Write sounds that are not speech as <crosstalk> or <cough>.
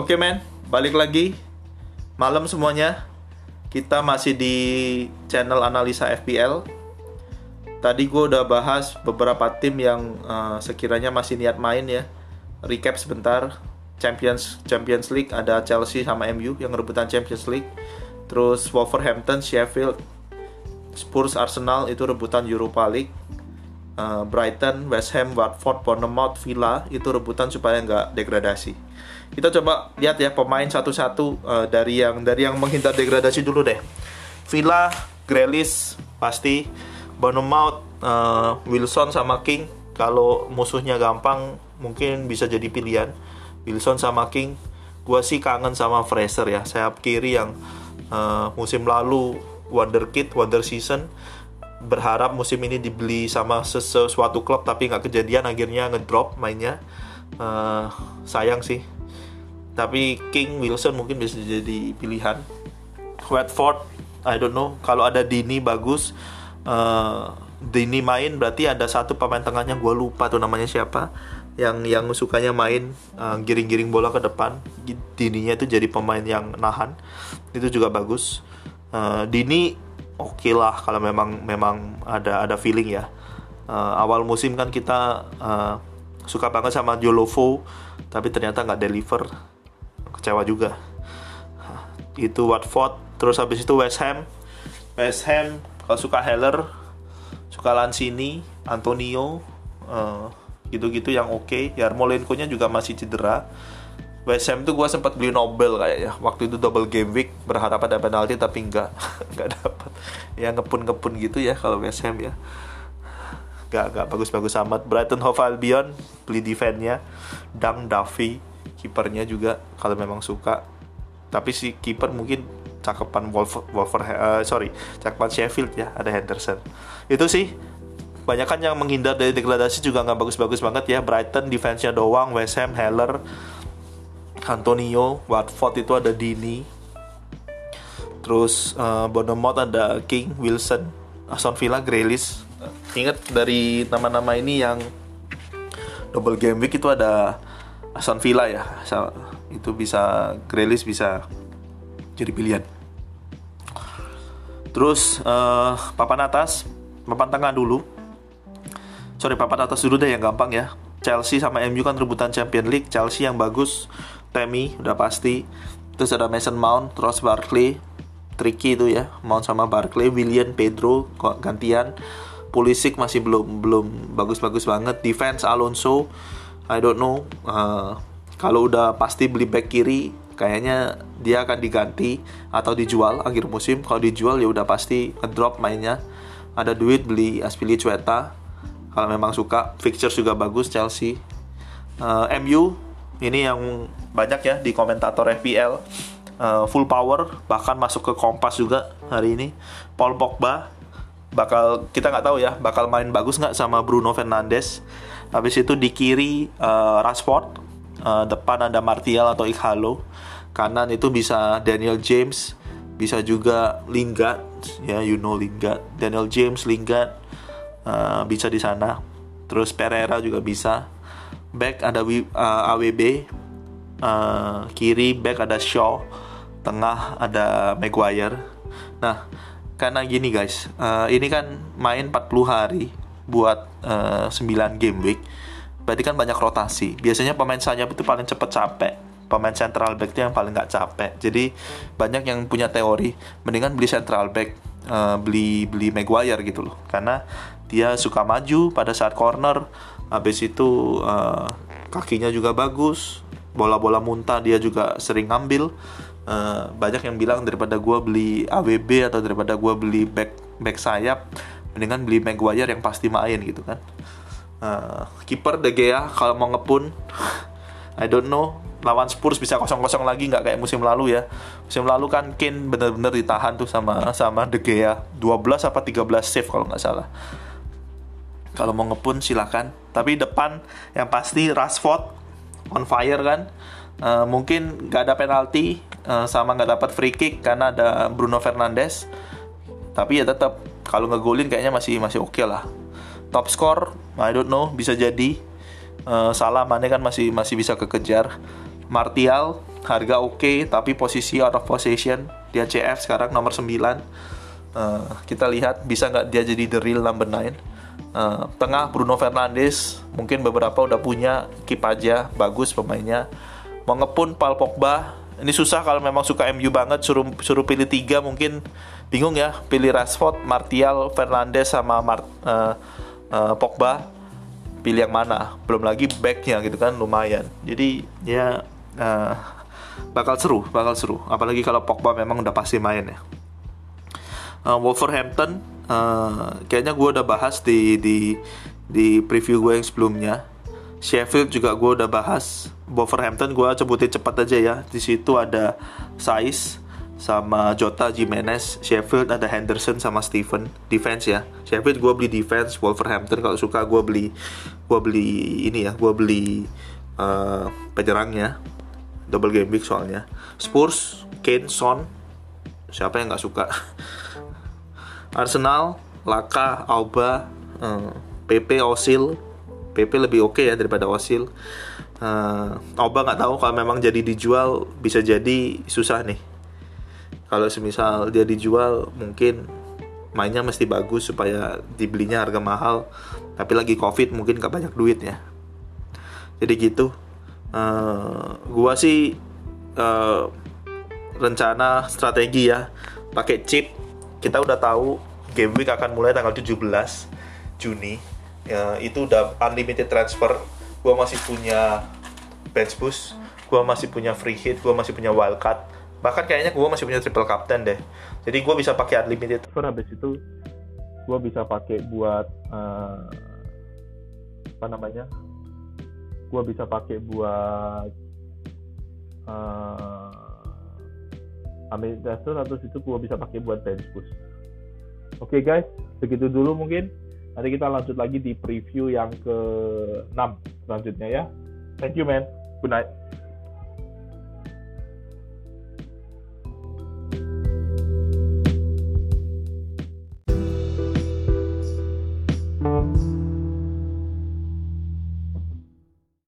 Oke men, balik lagi malam semuanya. Kita masih di channel analisa FPL. Tadi gue udah bahas beberapa tim yang uh, sekiranya masih niat main ya. Recap sebentar. Champions Champions League ada Chelsea sama MU yang rebutan Champions League. Terus Wolverhampton, Sheffield, Spurs, Arsenal itu rebutan Europa League. Uh, Brighton, West Ham, Watford, Bournemouth, Villa itu rebutan supaya nggak degradasi. Kita coba lihat ya pemain satu-satu uh, dari yang dari yang menghindar degradasi dulu deh. Villa, Grealish pasti, Bournemouth, uh, Wilson sama King. Kalau musuhnya gampang mungkin bisa jadi pilihan. Wilson sama King. Gua sih kangen sama Fraser ya, sayap kiri yang uh, musim lalu wonderkid, wonder season berharap musim ini dibeli sama sesuatu klub tapi nggak kejadian akhirnya ngedrop mainnya. Uh, sayang sih. Tapi King Wilson mungkin bisa jadi pilihan. Watford I don't know. Kalau ada Dini bagus. Uh, Dini main berarti ada satu pemain tengahnya gue lupa tuh namanya siapa yang yang sukanya main uh, giring-giring bola ke depan. Dininya itu jadi pemain yang nahan. Itu juga bagus. Uh, Dini oke okay lah kalau memang memang ada ada feeling ya. Uh, awal musim kan kita uh, suka banget sama Jolovo tapi ternyata nggak deliver. Kecewa juga. Itu Watford terus habis itu West Ham. West Ham kalau suka Heller suka Lansini Antonio uh, gitu-gitu yang oke. Okay. Yarmolenko nya juga masih cedera West Ham tuh gue sempat beli Nobel kayaknya. Waktu itu double game week berharap ada penalti tapi nggak <laughs> nggak dapat. Ya ngepun ngepun gitu ya kalau West Ham ya. Nggak nggak bagus-bagus amat. Brighton Hove Albion beli defense-nya. Dang Duffy kipernya juga kalau memang suka. Tapi si kiper mungkin cakepan Wolver, Wolver uh, sorry cakepan Sheffield ya ada Henderson. Itu sih banyak kan yang menghindar dari degradasi juga nggak bagus-bagus banget ya. Brighton defense-nya doang West Ham Heller Antonio, Watford itu ada Dini, terus uh, Bournemouth ada King, Wilson, Aston Villa, Grealish. Ingat dari nama-nama ini yang double game week itu ada Aston Villa ya, itu bisa Grealish bisa jadi pilihan. Terus uh, papan atas, papan tengah dulu. Sorry papan atas dulu deh yang gampang ya. Chelsea sama MU kan rebutan Champion League. Chelsea yang bagus Temi udah pasti. Terus ada Mason Mount terus Barkley tricky itu ya Mount sama Barkley William Pedro gantian. Pulisic masih belum belum bagus-bagus banget. Defense Alonso I don't know. Uh, kalau udah pasti beli back kiri kayaknya dia akan diganti atau dijual akhir musim. Kalau dijual ya udah pasti ngedrop mainnya. Ada duit beli Aspilicueta. Kalau memang suka fixture juga bagus Chelsea. Uh, MU ini yang banyak ya di komentator FPL uh, full power bahkan masuk ke Kompas juga hari ini. Paul Pogba bakal kita nggak tahu ya bakal main bagus nggak sama Bruno Fernandes. Habis itu di kiri uh, Rashford uh, depan ada Martial atau Ighalo. Kanan itu bisa Daniel James bisa juga Lingard ya you know Lingard. Daniel James Lingard uh, bisa di sana. Terus Pereira juga bisa back ada uh, AWB uh, kiri back ada Shaw tengah ada Maguire. Nah karena gini guys uh, ini kan main 40 hari buat uh, 9 game week berarti kan banyak rotasi. Biasanya pemain sayap itu paling cepet capek pemain central back itu yang paling nggak capek. Jadi banyak yang punya teori mendingan beli central back uh, beli beli Maguire gitu loh. Karena dia suka maju pada saat corner habis itu uh, kakinya juga bagus bola-bola muntah dia juga sering ngambil. Uh, banyak yang bilang daripada gue beli AWB atau daripada gue beli back back sayap mendingan beli Maguire yang pasti main gitu kan. Uh, kiper De Gea kalau mau ngepun <laughs> I don't know lawan Spurs bisa kosong-kosong lagi nggak kayak musim lalu ya. Musim lalu kan Kane bener-bener ditahan tuh sama sama De Gea. 12 apa 13 save kalau nggak salah. Kalau mau ngepun silahkan tapi depan yang pasti Rashford on fire kan. Uh, mungkin nggak ada penalti uh, sama nggak dapat free kick karena ada Bruno Fernandes. Tapi ya tetap kalau ngegolin kayaknya masih masih oke okay lah. Top score I don't know bisa jadi. Uh, salah mana kan masih masih bisa kekejar Martial harga oke okay, tapi posisi out of possession dia CF sekarang nomor 9 uh, kita lihat bisa nggak dia jadi the real number 9 uh, tengah Bruno Fernandes mungkin beberapa udah punya keep aja bagus pemainnya. Mau ngepun Paul Pogba ini susah kalau memang suka MU banget suruh suruh pilih tiga mungkin. Bingung ya pilih Rashford, Martial, Fernandes sama Mart, uh, uh, Pogba. Pilih yang mana? Belum lagi backnya gitu kan lumayan. Jadi ya uh, bakal seru bakal seru. Apalagi kalau Pogba memang udah pasti main ya. Uh, Wolverhampton uh, kayaknya gue udah bahas di di di preview gue yang sebelumnya. Sheffield juga gue udah bahas. Wolverhampton gue sebutin cepat aja ya. Di situ ada Saiz sama Jota Jimenez. Sheffield ada Henderson sama Steven. Defense ya. Sheffield gue beli defense Wolverhampton kalau suka gue beli gue beli ini ya gue beli uh, penyerangnya double game week soalnya. Spurs Kane Son. Siapa yang nggak suka? <laughs> Arsenal Laka Auba uh, PP Osil PP lebih oke okay ya daripada Osil uh, Auba nggak tahu kalau memang jadi dijual bisa jadi susah nih. Kalau semisal dia dijual mungkin mainnya mesti bagus supaya dibelinya harga mahal. Tapi lagi covid mungkin gak banyak duit ya. Jadi gitu uh, gua sih uh, rencana strategi ya. Pakai chip kita udah tahu game week akan mulai tanggal 17 Juni. Ya, itu udah unlimited transfer. Gua masih punya bench boost gua masih punya free hit gua masih punya wildcard bahkan kayaknya gue masih punya triple captain deh. Jadi gue bisa pakai unlimited. Transfer habis itu gue bisa pakai buat uh, apa namanya gue bisa pakai buat uh, Unlimited transfer atau situ gue bisa pakai buat bench boost oke okay, guys begitu dulu mungkin. Nanti kita lanjut lagi di preview yang ke 6 selanjutnya ya. Thank you man. Good night